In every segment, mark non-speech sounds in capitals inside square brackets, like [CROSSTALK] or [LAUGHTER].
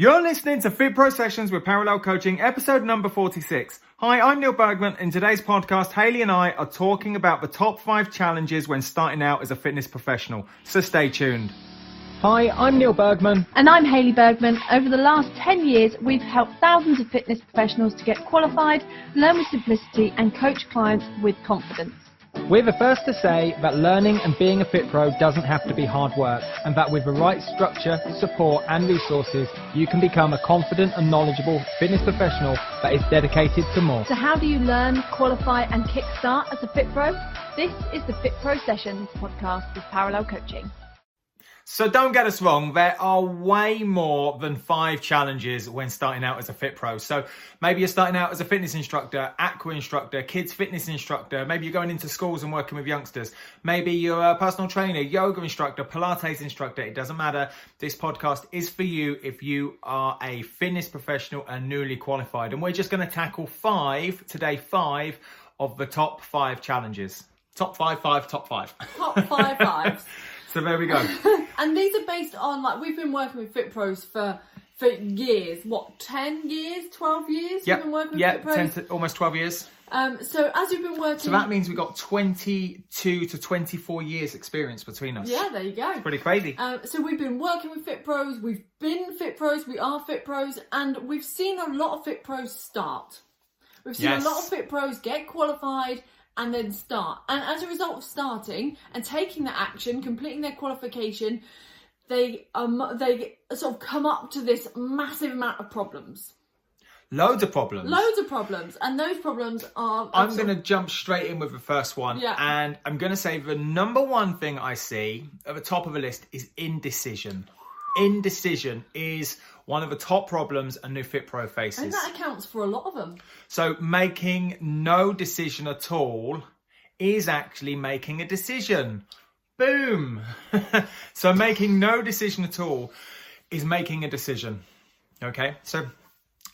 You're listening to Fit Pro Sessions with Parallel Coaching, episode number 46. Hi, I'm Neil Bergman. In today's podcast, Haley and I are talking about the top five challenges when starting out as a fitness professional. So stay tuned. Hi, I'm Neil Bergman. And I'm Haley Bergman. Over the last 10 years, we've helped thousands of fitness professionals to get qualified, learn with simplicity, and coach clients with confidence. We're the first to say that learning and being a fit pro doesn't have to be hard work, and that with the right structure, support, and resources, you can become a confident and knowledgeable fitness professional that is dedicated to more. So, how do you learn, qualify, and kickstart as a fit pro? This is the Fit Pro Sessions podcast with Parallel Coaching. So don't get us wrong, there are way more than five challenges when starting out as a fit pro. So maybe you're starting out as a fitness instructor, aqua instructor, kids fitness instructor, maybe you're going into schools and working with youngsters. Maybe you're a personal trainer, yoga instructor, Pilates instructor. It doesn't matter. This podcast is for you if you are a fitness professional and newly qualified. And we're just going to tackle five, today five of the top five challenges. Top five, five, top five. Top five fives. [LAUGHS] So there we go. [LAUGHS] and these are based on like we've been working with Fit Pros for for years. What, ten years, twelve years? Yep. We've been working with yep. Fit Pros. 10 to, almost twelve years. Um, so as we've been working, So that means we've got twenty-two to twenty-four years experience between us. yeah, there you go. Pretty crazy. Um, so we've been working with Fit Pros. We've been Fit Pros. We are Fit Pros, and we've seen a lot of Fit Pros start. We've seen Yes. a lot of Fit Pros get qualified and then start. And as a result of starting and taking that action, completing their qualification, they um they sort of come up to this massive amount of problems, Loads of problems. loads of problems, and those problems are. I'm going to jump straight in with the first one. Yeah. And I'm going to say the number one thing I see at the top of the list is indecision. Indecision is one of the top problems a new Fit Pro faces. and that accounts for a lot of them. So making no decision at all is actually making a decision. Boom. [LAUGHS] so making no decision at all is making a decision. Okay? So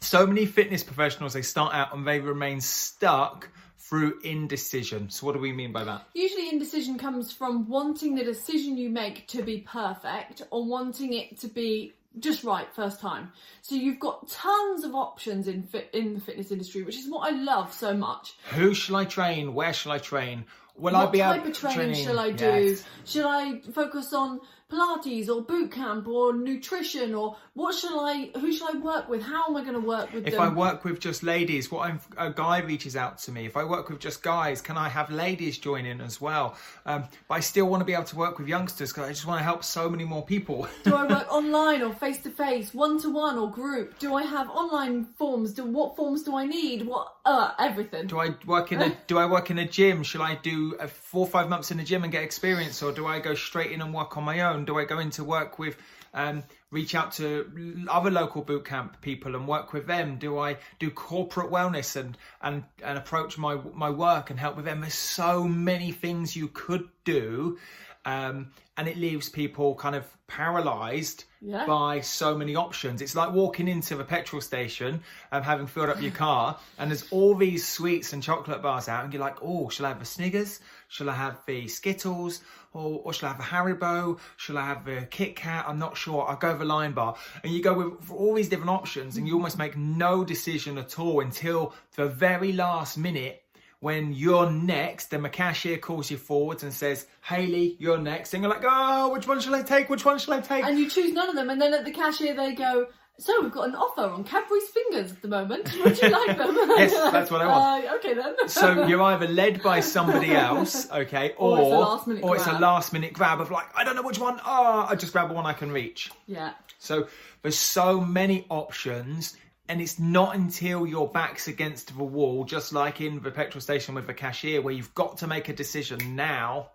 so many fitness professionals they start out and they remain stuck through indecision. So what do we mean by that? Usually, indecision comes from wanting the decision you make to be perfect or wanting it to be just right first time. So you've got tons of options in fit in the fitness industry, which is what I love so much. Who shall I train? Where shall I train? Will I what be type able of training training? shall I do? Yes. Should I focus on Pilates or boot camp or nutrition or what shall I? Who shall I work with? How am I going to work with them? If them? I work with just ladies, what if a guy reaches out to me? If I work with just guys, can I have ladies join in as well? Um, but I still want to be able to work with youngsters because I just want to help so many more people. [LAUGHS] Do I work online or face to face, one to one or group? Do I have online forms? Do what forms do I need? What uh everything. do I work in a Do I work in a gym? Shall I do a four or five months in the gym and get experience, or do I go straight in and work on my own? Do I go into work with? Um, reach out to other local boot camp people and work with them? Do I do corporate wellness and and and approach my my work and help with them? There's so many things you could do, um, and it leaves people kind of paralyzed Yeah. by so many options. It's like walking into the petrol station and having filled up your [LAUGHS] car, and there's all these sweets and chocolate bars out, and you're like, oh, shall I have the Snickers? Shall I have the Skittles? Or, or shall I have a Haribo? Shall I have the Kit Kat? I'm not sure. I'll go with the Lion Bar. And you go with all these different options, and you almost make no decision at all until the very last minute when you're next, then the cashier calls you forwards and says, Haley, you're next. And you're like, oh, which one shall I take? Which one shall I take? and you choose none of them, and then at the cashier they go. So we've got an offer on Cadbury's fingers at the moment. Would you like them? [LAUGHS] Yes, that's what I want. [LAUGHS] Uh, okay then. so you're either led by somebody else, okay, or [LAUGHS] Or it's a last minute or it's a grab. last minute grab of like, I don't know which one. Oh, I just grab the one I can reach. yeah. So there's so many options, and it's not until your back's against the wall, just like in the petrol station with the cashier, where you've got to make a decision now,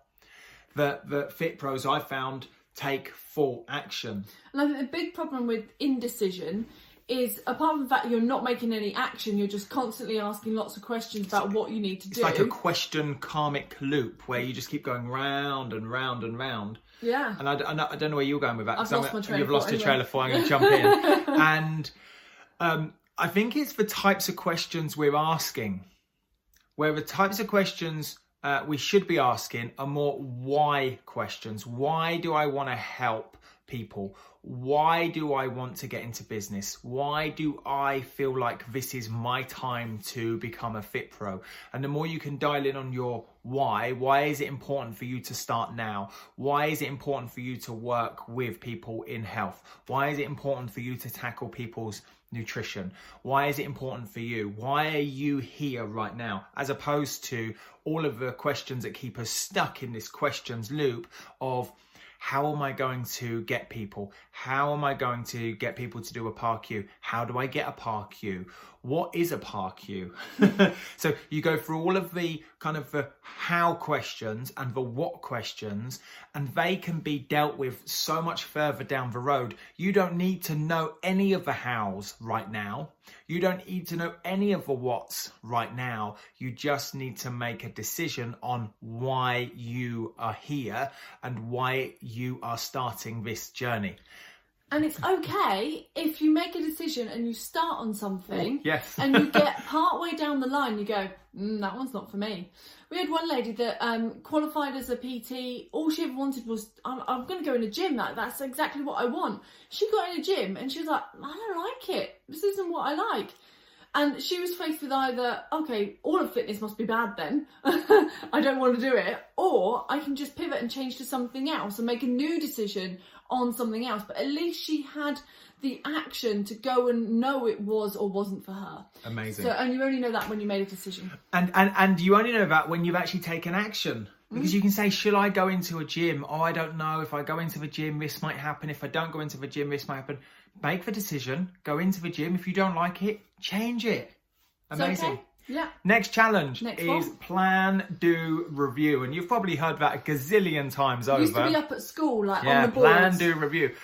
that that Fit Pros I found take full action. And I think the big problem with indecision is apart from the fact you're not making any action, you're just constantly asking lots of questions about what you need to It's do. It's like a question karmic loop where you just keep going round and round and round. yeah. And I, I don't know where you're going with that. I've I'm- lost my train You've lost your trail anyway. of thought. I'm going to jump in. [LAUGHS] and um, I think it's the types of questions we're asking, where the types of questions uh, we should be asking are more why questions. Why do I want to help people. Why do I want to get into business? Why do I feel like this is my time to become a fit pro? And the more you can dial in on your why, why is it important for you to start now? Why is it important for you to work with people in health? Why is it important for you to tackle people's nutrition? Why is it important for you? Why are you here right now? As opposed to all of the questions that keep us stuck in this questions loop of how am I going to get people? How am I going to get people to do a PAR-Q? How do I get a PAR-Q? What is a PAR-Q? [LAUGHS] so you go through all of the kind of the how questions and the what questions, and they can be dealt with so much further down the road. You don't need to know any of the hows right now. You don't need to know any of the what's right now. You just need to make a decision on why you are here and why you are starting this journey. And it's okay if you make a decision and you start on something Yes. and you get [LAUGHS] part way down the line, you go, mm, that one's not for me. We had one lady that um, qualified as a PT. All she ever wanted was, I'm, I'm going to go in a gym. That, that's exactly what I want. She got in a gym and she was like, I don't like it. This isn't what I like. And she was faced with either, okay, all of fitness must be bad then. [LAUGHS] I don't want to do it. Or I can just pivot and change to something else and make a new decision on something else. But at least she had the action to go and know it was or wasn't for her. Amazing. So, and you only know that when you made a decision. And, and and you only know that when you've actually taken action. Because you can say, should I go into a gym? Oh, I don't know. If I go into the gym, this might happen. If I don't go into the gym, this might happen. Make the decision. Go into the gym. If you don't like it, change it. Amazing. Yeah. Next challenge Next is one. plan, do, review. And you've probably heard that a gazillion times over. Used to be up at school, like Yeah, on the boards. plan, do, review.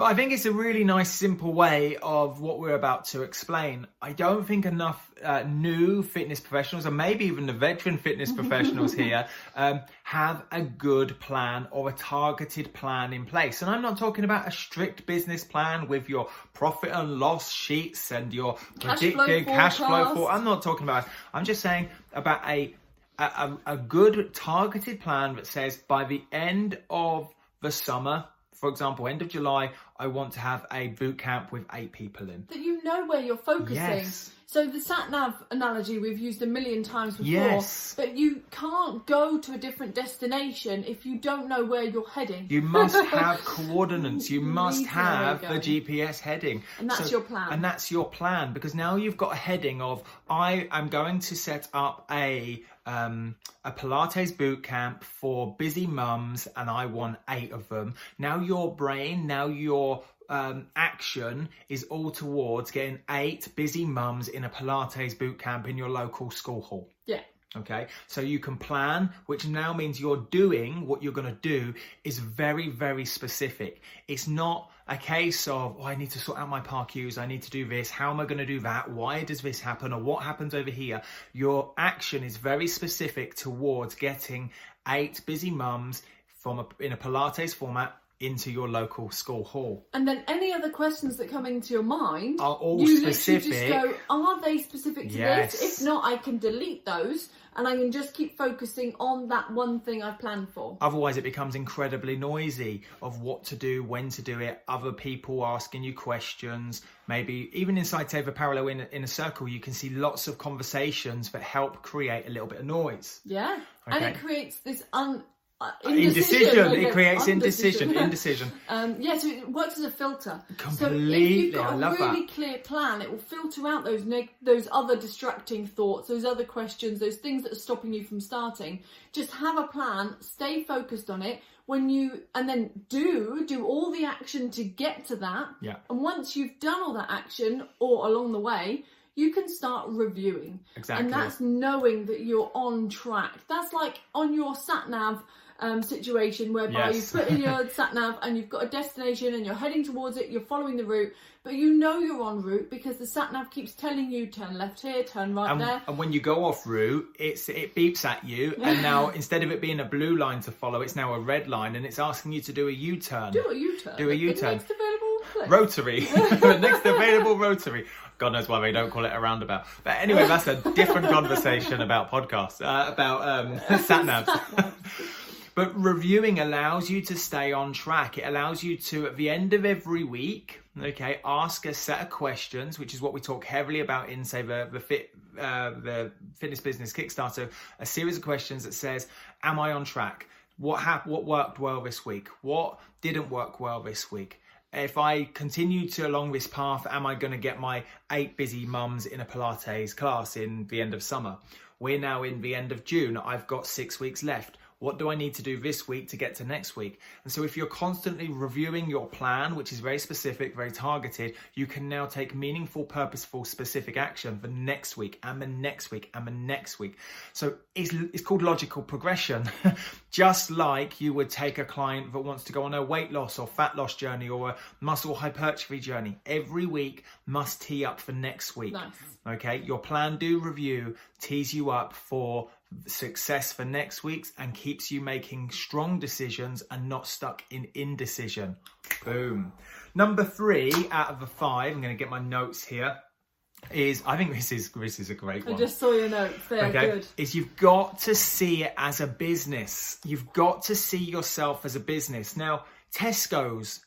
But I think it's a really nice, simple way of what we're about to explain. I don't think enough uh, new fitness professionals, or maybe even the veteran fitness professionals [LAUGHS] here, um, have a good plan or a targeted plan in place. And I'm not talking about a strict business plan with your profit and loss sheets and your Cash flow cash flow. For, I'm not talking about. I'm just saying about a a, a, a good targeted plan that says by the end of the summer, for example, end of July, I want to have a boot camp with eight people in. that you know where you're focusing. Yes. So the sat nav analogy we've used a million times before, Yes. but you can't go to a different destination if you don't know where you're heading. You must [LAUGHS] have coordinates. You must need to know where have the. GPS heading. And that's your plan. And that's your plan because now you've got a heading of I am going to set up a um, a Pilates boot camp for busy mums, and I want eight of them. Now your brain, now your um, action is all towards getting eight busy mums in a Pilates boot camp in your local school hall. Yeah. Okay, so you can plan, which now means you're doing what you're going to do is very, very specific. It's not a case of, oh, I need to sort out my PAR-Qs, I need to do this, how am I going to do that, why does this happen, or what happens over here. Your action is very specific towards getting eight busy mums from a, in a Pilates format into your local school hall. And then any other questions that come into your mind Are all you specific. just go, are they specific to Yes. this? If not, I can delete those and I can just keep focusing on that one thing I've planned for. Otherwise, it becomes incredibly noisy of what to do, when to do it, other people asking you questions. Maybe even inside Teva Parallel in, in a circle, you can see lots of conversations that help create a little bit of noise. Yeah. And it creates this un. Uh, indecision. It creates indecision, indecision. [LAUGHS] Um, yeah, so it works as a filter. Completely. So if you've got I a love that. really clear plan, it will filter out those neg- those other distracting thoughts, those other questions, those things that are stopping you from starting. Just have a plan, stay focused on it. When you and then do do all the action to get to that. Yeah. And once you've done all that action or along the way, you can start reviewing. Exactly. And that's knowing that you're on track. That's like on your sat nav um, situation whereby Yes. you put in your [LAUGHS] sat nav and you've got a destination and you're heading towards it, you're following the route, but you know you're on route because the sat nav keeps telling you turn left here, turn right And, there. and when you go off route, it's it beeps at you, and [LAUGHS] now instead of it being a blue line to follow, it's now a red line, and it's asking you to do a U-turn. Do a U-turn. Do a U-turn. next available place. Rotary. the [LAUGHS] next available rotary. God knows why they don't call it a roundabout. But anyway, that's a different conversation about podcasts, uh, about um, sat navs. But reviewing allows you to stay on track. It allows you to, at the end of every week, okay, ask a set of questions, which is what we talk heavily about in, say, the, the fit, uh, the fitness business Kickstarter. A series of questions that says, "Am I on track? What hap- What worked well this week? What didn't work well this week?" If I continue to along this path, am I going to get my eight busy mums in a Pilates class in the end of summer? We're now in the end of June. I've got six weeks left. What do I need to do this week to get to next week? And so, if you're constantly reviewing your plan, which is very specific, very targeted, you can now take meaningful, purposeful, specific action for next week and the next week and the next week. So, it's, it's called logical progression. [LAUGHS] Just like you would take a client that wants to go on a weight loss or fat loss journey or a muscle hypertrophy journey. Every week must tee up for next week. Nice. Okay, your plan, do, review tees you up for success for next week's and keeps you making strong decisions and not stuck in indecision. Boom. Number three out of the five, I'm going to get my notes here. Is I think this is this is a great I one. I just saw your notes. They're Okay, good. is you've got to see it as a business. You've got to see yourself as a business. Now, Tesco's,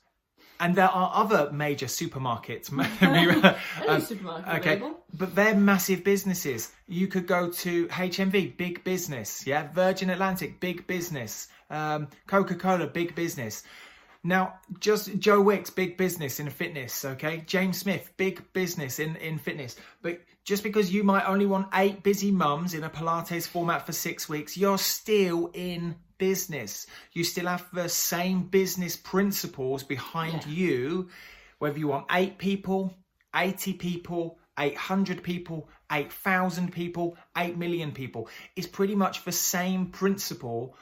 and there are other major supermarkets. [LAUGHS] [LAUGHS] Um, supermarket Okay, but they're massive businesses. You could go to HMV, big business. Yeah, Virgin Atlantic, big business. Um, Coca Cola, big business. Now, just Joe Wicks, big business in fitness. Okay, James Smith, big business in in fitness. But just because you might only want eight busy mums in a Pilates format for six weeks, you're still in business. You still have the same business principles behind Yeah. you, whether you want eight people, 80 people, 800 people, 8,000 people, 8 million people. It's pretty much the same principle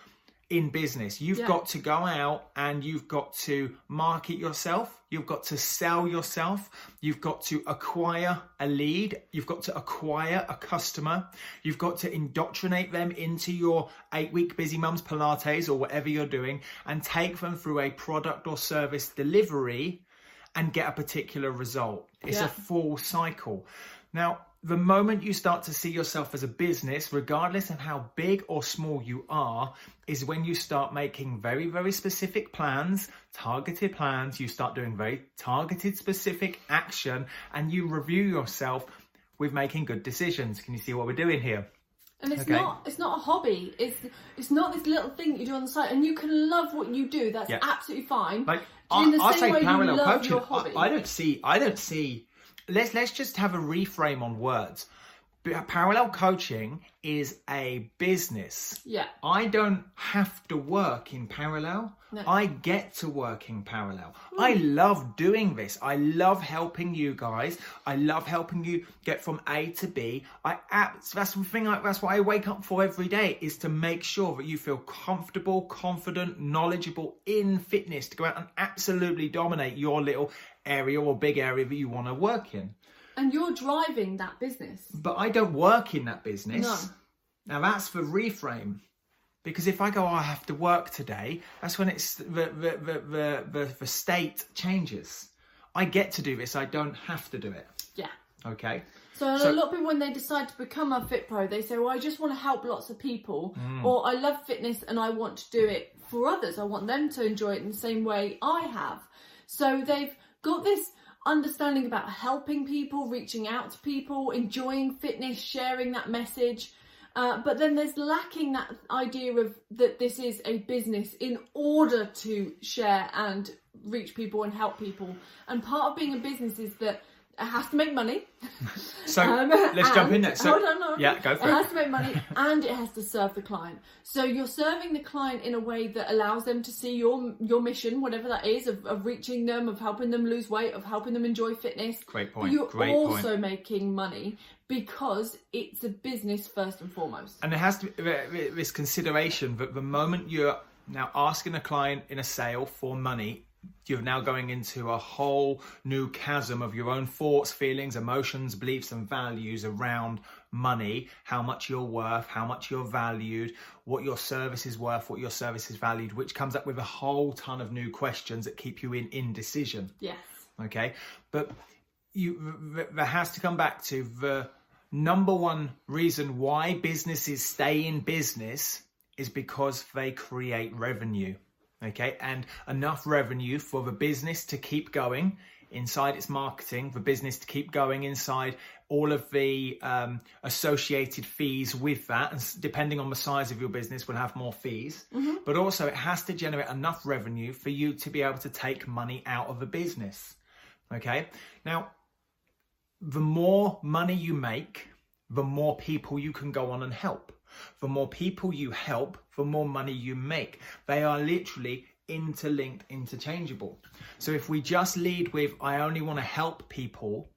in business. You've Yeah. got to go out and you've got to market yourself. You've got to sell yourself. You've got to acquire a lead. You've got to acquire a customer. You've got to indoctrinate them into your eight week busy mums Pilates or whatever you're doing and take them through a product or service delivery and get a particular result. It's Yeah. a full cycle. Now, the moment you start to see yourself as a business, regardless of how big or small you are, is when you start making very, very specific plans, targeted plans. You start doing very targeted, specific action, and you review yourself with making good decisions. Can you see what we're doing here? And it's Okay. not it's not a hobby. It's it's not this little thing that you do on the side. And you can love what you do. That's Yeah. absolutely fine. Like in the I, I say parallel coaching. I, I don't see. I don't see. Let's let's just have a reframe on words. Parallel coaching is a business. yeah. I don't have to work in parallel. No. I get to work in parallel. I hmm. love doing this. I love helping you guys. I love helping you get from A to B. I that's the thing. I, that's what I wake up for every day is to make sure that you feel comfortable, confident, knowledgeable in fitness to go out and absolutely dominate your little area or big area that you want to work in. And you're driving that business. But I don't work in that business. No. Now that's the reframe. Because if I go, oh, I have to work today, that's when it's the the, the, the, the, state changes. I get to do this, I don't have to do it. Yeah. Okay? So, So- a lot of people, when they decide to become a fit pro, they say, "Well, I just want to help lots of people, Mm. or I love fitness and I want to do it for others. I want them to enjoy it in the same way I have." So they've got this understanding about helping people, reaching out to people, enjoying fitness, sharing that message. Uh, but then there's lacking that idea of that this is a business in order to share and reach people and help people. And part of being a business is that it has to make money. [LAUGHS] So Um, let's jump in and- there. So, hold on, hold on. Yeah, go for it it. has to make money and it has to serve the client. So you're serving the client in a way that allows them to see your your mission, whatever that is, of, of reaching them, of helping them lose weight, of helping them enjoy fitness. Great But point, you're great also point. making money because it's a business first and foremost. And there has to be th- this consideration that the moment you're now asking a client in a sale for money, you're now going into a whole new chasm of your own thoughts, feelings, emotions, beliefs, and values around money, how much you're worth, how much you're valued, what your service is worth, what your service is valued, which comes up with a whole ton of new questions that keep you in indecision Yes. okay but you there has to come back to the number one reason why businesses stay in business is because they create revenue. Okay, and enough revenue for the business to keep going inside its marketing, the business to keep going inside all of the um, associated fees with that. And depending on the size of your business, will have more fees. Mm-hmm. But also, it has to generate enough revenue for you to be able to take money out of the business. Okay, now the more money you make, the more people you can go on and help. The more people you help, the more money you make. They are literally interlinked, interchangeable. So if we just lead with, I only want to help people,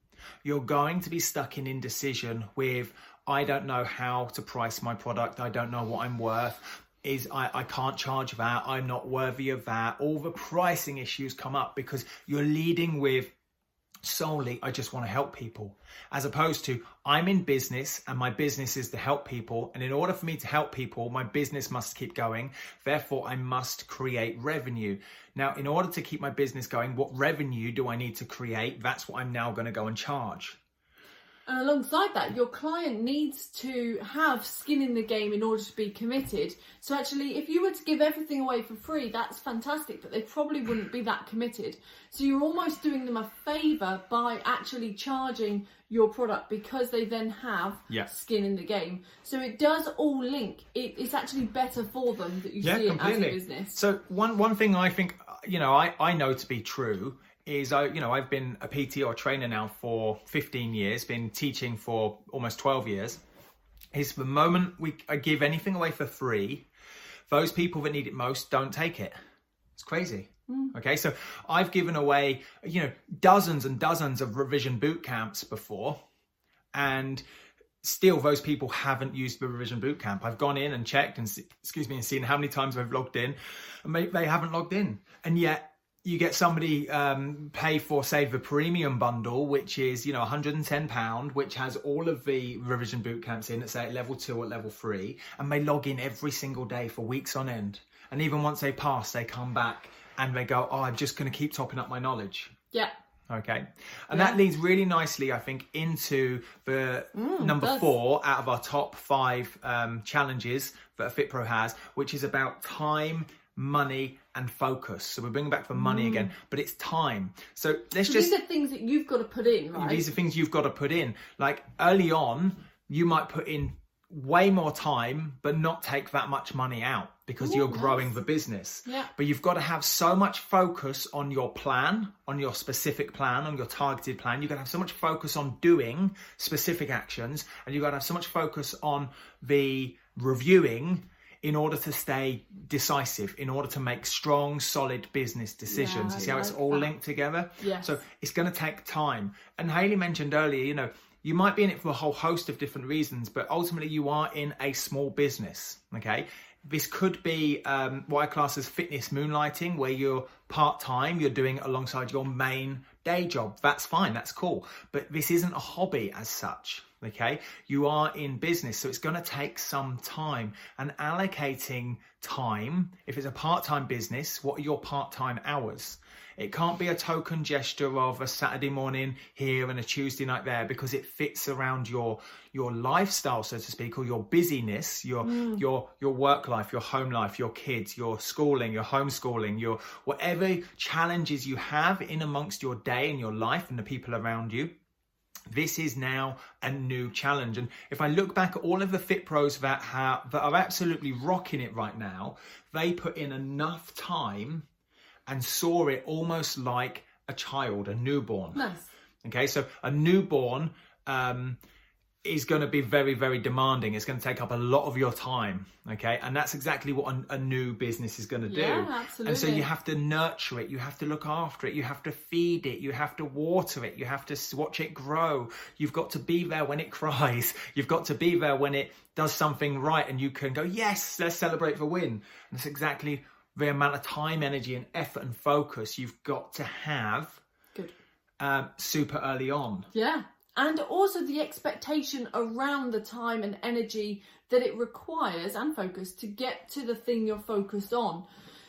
you're going to be stuck in indecision with, I don't know how to price my product, I don't know what I'm worth. Is I, I can't charge that, I'm not worthy of that. All the pricing issues come up because you're leading with solely I just want to help people, as opposed to I'm in business and my business is to help people. And in order for me to help people, my business must keep going. Therefore, I must create revenue. Now, in order to keep my business going, what revenue do I need to create? That's what I'm now going to go and charge. And alongside that, your client needs to have skin in the game in order to be committed. So actually, if you were to give everything away for free, that's fantastic, but they probably wouldn't be that committed. So you're almost doing them a favour by actually charging your product because they then have yeah. skin in the game. So it does all link. It, it's actually better for them that you yeah, see completely. it as a business. So one one thing I think you know I, I know to be true is I, you know, I've been a PT or trainer now for 15 years, been teaching for almost 12 years. Is the moment we I give anything away for free, those people that need it most don't take it. It's crazy. Mm. Okay, so I've given away, you know, dozens and dozens of revision boot camps before, and still those people haven't used the revision boot camp. I've gone in and checked and excuse me and seen how many times they've logged in, and they, they haven't logged in, and yet you get somebody um, pay for say the premium bundle which is you know 110 pound which has all of the revision boot camps in at say at level 2 or level 3 and they log in every single day for weeks on end and even once they pass they come back and they go oh i'm just going to keep topping up my knowledge yeah Okay. And yeah. that leads really nicely, I think, into the mm, number four out of our top five um, challenges that FitPro has, which is about time money and focus. So we're bringing back the money mm. again, but it's time. So let's so just. These are things that you've got to put in, right? These are things you've got to put in. Like early on, you might put in way more time, but not take that much money out because Ooh, you're growing the business. Yeah. But you've got to have so much focus on your plan, on your specific plan, on your targeted plan. You've got to have so much focus on doing specific actions, and you've got to have so much focus on the reviewing in order to stay decisive, in order to make strong, solid business decisions. Yeah, you see how like it's all that. linked together? Yes. So it's going to take time. And Haley mentioned earlier, you know, you might be in it for a whole host of different reasons, but ultimately you are in a small business. Okay. This could be um, what I class as fitness moonlighting, where you're part time, you're doing it alongside your main day job. That's fine, that's cool. But this isn't a hobby as such okay? You are in business, so it's going to take some time. And allocating time, if it's a part time business, what are your part time hours? It can't be a token gesture of a Saturday morning here and a Tuesday night there because it fits around your your lifestyle, so to speak, or your busyness, your mm. your your work life, your home life, your kids, your schooling, your homeschooling, your whatever challenges you have in amongst your day and your life and the people around you this is now a new challenge. And if I look back at all of the Fit Pros that, have, that are absolutely rocking it right now, they put in enough time and saw it almost like a child, a newborn. Nice. Okay, so a newborn um, is going to be very, very demanding. It's going to take up a lot of your time. Okay. And that's exactly what a, a new business is going to do. Yeah, absolutely. And so you have to nurture it. You have to look after it. You have to feed it. You have to water it. You have to watch it grow. You've got to be there when it [LAUGHS] cries. You've got to be there when it does something right and you can go, yes, let's celebrate the win. And that's exactly the amount of time, energy and effort and focus you've got to have. Good. Um, super early on. Yeah and also the expectation around the time and energy that it requires and focus to get to the thing you're focused on.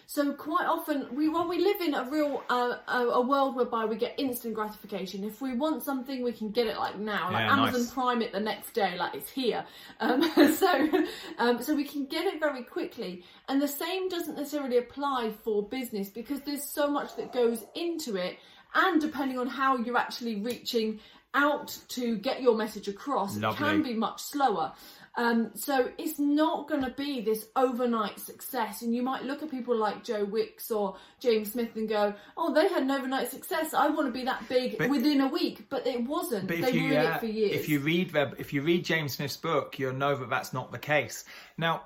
So quite often, we well, we live in a real uh, a, a world whereby we get instant gratification. If we want something, we can get it like now, like Yeah, Amazon nice. Prime it the next day, like it's here. Um, [LAUGHS] so um, so we can get it very quickly, and the same doesn't necessarily apply for business because there's so much that goes into it, and depending on how you're actually reaching out to get your message across, it Lovely. can be much slower. Um, so it's not going to be this overnight success. And you might look at people like Joe Wicks or James Smith and go, "Oh, they had an overnight success. I want to be that big But- within a week." But it wasn't. But they you, were in uh, it for years. if you read if you read James Smith's book, you'll know that that's not the case. Now,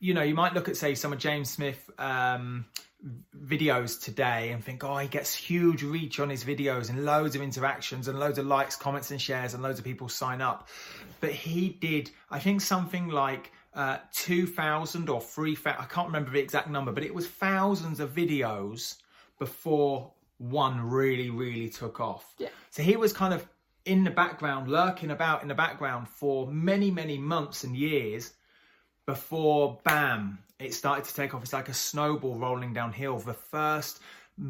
you know, you might look at say some of James Smith um, videos today and think, oh, he gets huge reach on his videos and loads of interactions and loads of likes, comments, and shares, and loads of people sign up. But he did, I think, something like. Uh, 2000 or 3000 I can't remember the exact number but it was thousands of videos before one really really took off Yeah. so he was kind of in the background, lurking about in the background for many, many months and years before, bam, it started to take off. It's like a snowball rolling downhill. The first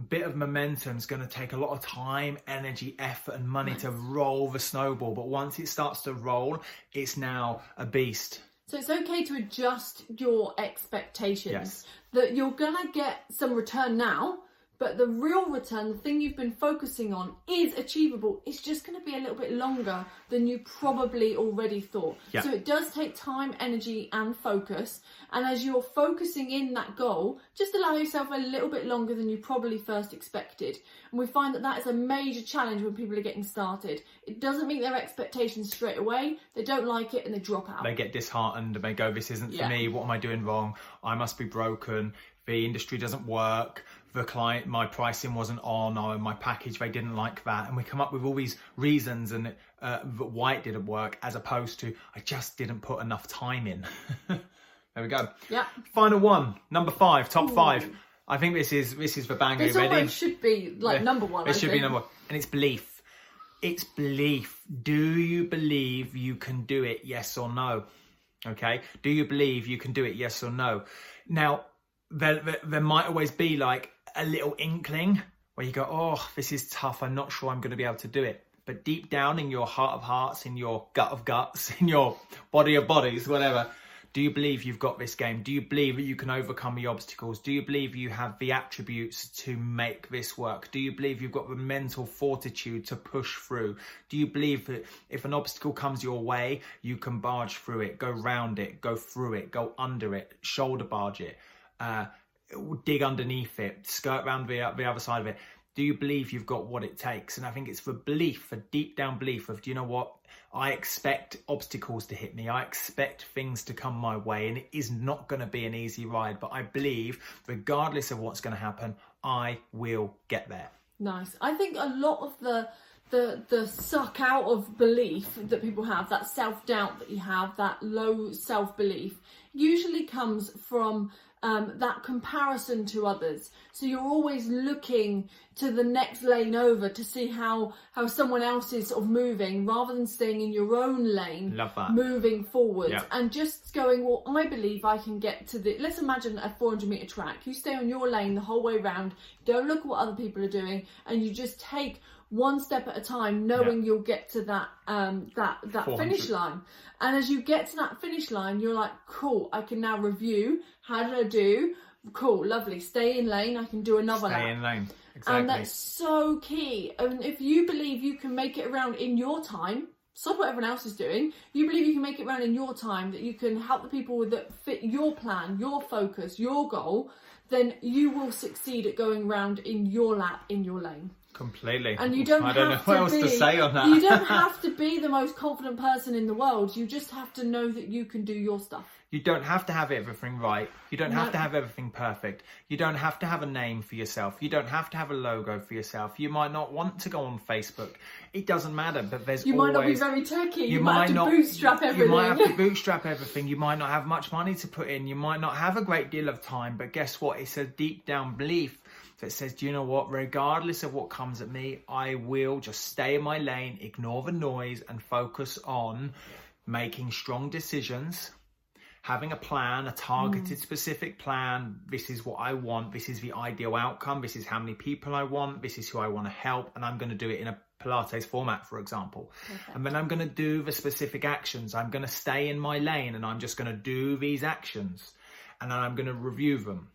bit of momentum is going to take a lot of time, energy, effort, and money to roll the snowball. But once it starts to roll, it's now a beast. So it's okay to adjust your expectations. Yes. That you're gonna get some return now, but the real return, the thing you've been focusing on, is achievable. It's just gonna be a little bit longer than you probably already thought. Yeah. So it does take time, energy, and focus. And as you're focusing in that goal, just allow yourself a little bit longer than you probably first expected. And we find that that is a major challenge when people are getting started. It doesn't meet their expectations straight away. They don't like it and they drop out. They get disheartened and they go, This isn't for Yeah. me. What am I doing wrong? I must be broken. The industry doesn't work. The client, my pricing wasn't on, or my package, they didn't like that. And we come up with all these reasons and uh, why it didn't work, as opposed to, I just didn't put enough time in. [LAUGHS] there we go. Yeah. Final one, number five, top five. I think this is this is the banger. This ready? should be like number one. It I should be number one. And it's belief. It's belief. Do you believe you can do it? Yes or no? Okay. Do you believe you can do it? Yes or no? Now, there, there, there might always be like a little inkling where you go, oh, this is tough. I'm not sure I'm going to be able to do it. But deep down in your heart of hearts, in your gut of guts, [LAUGHS] in your body of bodies, whatever, do you believe you've got this game? Do you believe that you can overcome the obstacles? Do you believe you have the attributes to make this work? Do you believe you've got the mental fortitude to push through? Do you believe that if an obstacle comes your way, you can barge through it, go round it, go through it, go under it, shoulder barge it, uh, dig underneath it, skirt round the, the other side of it? Do you believe you've got what it takes? And I think it's the belief, the deep down belief of, do you know what? I expect obstacles to hit me. I expect things to come my way, and it is not going to be an easy ride. But I believe, regardless of what's going to happen, I will get there. Nice. I think a lot of the the the suck out of belief that people have, that self doubt that you have, that low self belief, usually comes from um, that comparison to others. So you're always looking to the next lane over to see how how someone else is sort of moving, rather than staying in your own lane, moving forward, Yeah. and just going. Well, I believe I can get to the. Let's imagine a 400 meter track. You stay on your lane the whole way round. Don't look at what other people are doing, and you just take one step at a time, knowing you'll get to that um, that that finish line. And as you get to that finish line, you're like, cool. I can now review. How did I do? Cool, lovely. Stay in lane. I can do another lap. Stay in lane. Exactly. And that's so key. And if you believe you can make it around in your time, stop what everyone else is doing. You believe you can make it around in your time, that you can help the people that fit your plan, your focus, your goal, then you will succeed at going round in your lap, in your lane. Completely. And you [LAUGHS] don't I don't know have what to else be, to say on that. you don't have [LAUGHS] to be the most confident person in the world. You just have to know that you can do your stuff. You don't have to have everything right. You don't have to have everything perfect. You don't have to have a name for yourself. You don't have to have a logo for yourself. You might not want to go on Facebook. It doesn't matter, but there's You might not be very techy. You, you might, might have to not bootstrap everything. You might have to [LAUGHS] bootstrap everything. You might not have much money to put in. You might not have a great deal of time. But guess what? It's a deep down belief that says, do you know what? Regardless of what comes at me, I will just stay in my lane, ignore the noise, and focus on making strong decisions, having a plan, a targeted, mm. specific plan. This is what I want. This is the ideal outcome. This is how many people I want. This is who I want to help. And I'm going to do it in a Pilates format, for example. And then I'm going to do the specific actions. I'm going to stay in my lane and I'm just going to do these actions. And then I'm going to review them.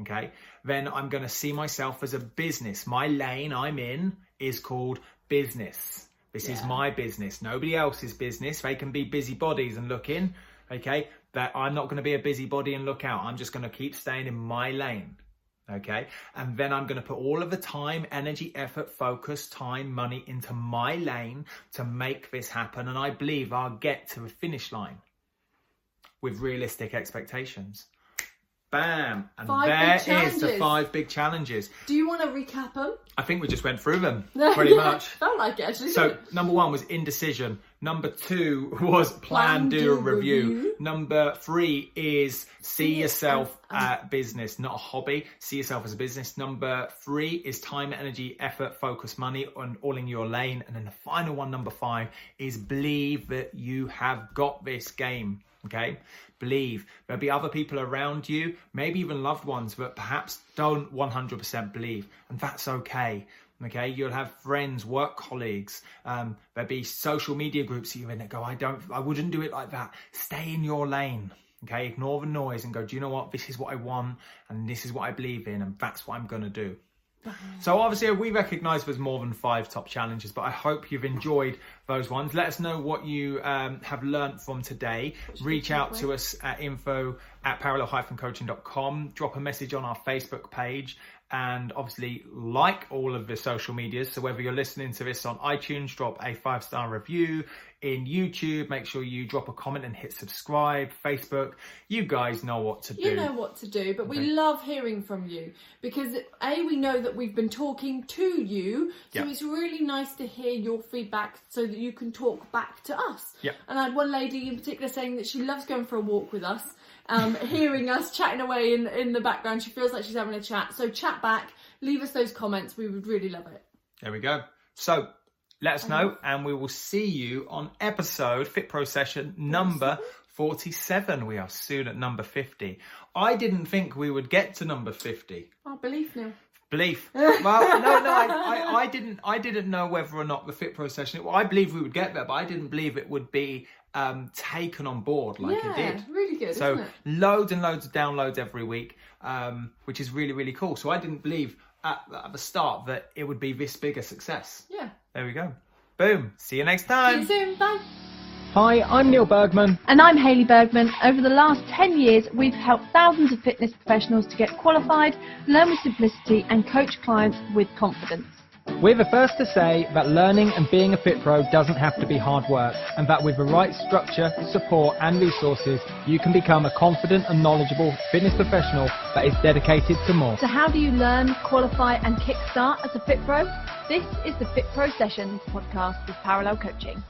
Okay. Then I'm going to see myself as a business. My lane I'm in is called business. This is my business. Nobody else's business. They can be busybodies and look in. Okay. That I'm not going to be a busybody and look out. I'm just going to keep staying in my lane. Okay. And then I'm going to put all of the time, energy, effort, focus, time, money into my lane to make this happen. And I believe I'll get to the finish line with realistic expectations. Bam. And Five there big is the challenges. five big challenges. Do you want to recap them? I think we just went through them [LAUGHS] pretty much. [LAUGHS] Felt like it actually. So number one was indecision. Number two [LAUGHS] was plan, do, review. Number three is see yourself at business, not a hobby. See yourself as a business. Number three is time, energy, effort, focus, money, on all in your lane. And then the final one, number five, is believe that you have got this game. Okay, believe there'll be other people around you, maybe even loved ones, but perhaps don't 100% believe, and that's okay. Okay, you'll have friends, work colleagues. Um, there'll be social media groups that you're in that go, I don't, I wouldn't do it like that. Stay in your lane. Okay, ignore the noise and go, do you know what? This is what I want, and this is what I believe in, and that's what I'm going to do. So obviously we recognise there's more than five top challenges, but I hope you've enjoyed those ones. Let us know what you um, have learnt from today. Reach out to us at info at parallel-coaching.com. Drop a message on our Facebook page and obviously like all of the social medias. So whether you're listening to this on iTunes, drop a five star review. In YouTube, make sure you drop a comment and hit subscribe. Facebook, you guys know what to do. You know what to do, but we love hearing from you because A, we know that we've been talking to you, so Yeah. it's really nice to hear your feedback so that you can talk back to us. Yeah. And I had one lady in particular saying that she loves going for a walk with us, um, [LAUGHS] hearing us chatting away in, in the background. She feels like she's having a chat. So chat back, leave us those comments. We would really love it. There we go. So let us know, and we will see you on episode Fit Pro session number 47. We are soon at number 50. I didn't think we would get to number 50. Oh, belief now. Belief. [LAUGHS] Well, no, no, I, I, [LAUGHS] I didn't. I didn't know whether or not the Fit Pro session. Well, I believe we would get there, but I didn't believe it would be um, taken on board like yeah, it did. really good, So isn't it? loads and loads of downloads every week, um, which is really really cool. So I didn't believe at, at the start that it would be this big a success. Yeah. There we go. Boom. See you next See time. you soon. Bye. Hi, I'm Neil Bergman. And I'm Hayley Bergman. Over the last 10 years, we've helped thousands of fitness professionals to get qualified, learn with simplicity, and coach clients with confidence. We're the first to say that learning and being a fit pro doesn't have to be hard work, and that with the right structure, support, and resources, you can become a confident and knowledgeable fitness professional that is dedicated to more. So, how do you learn, qualify, and kickstart as a Fit Pro? This is the Fit Pro Sessions podcast with Parallel Coaching.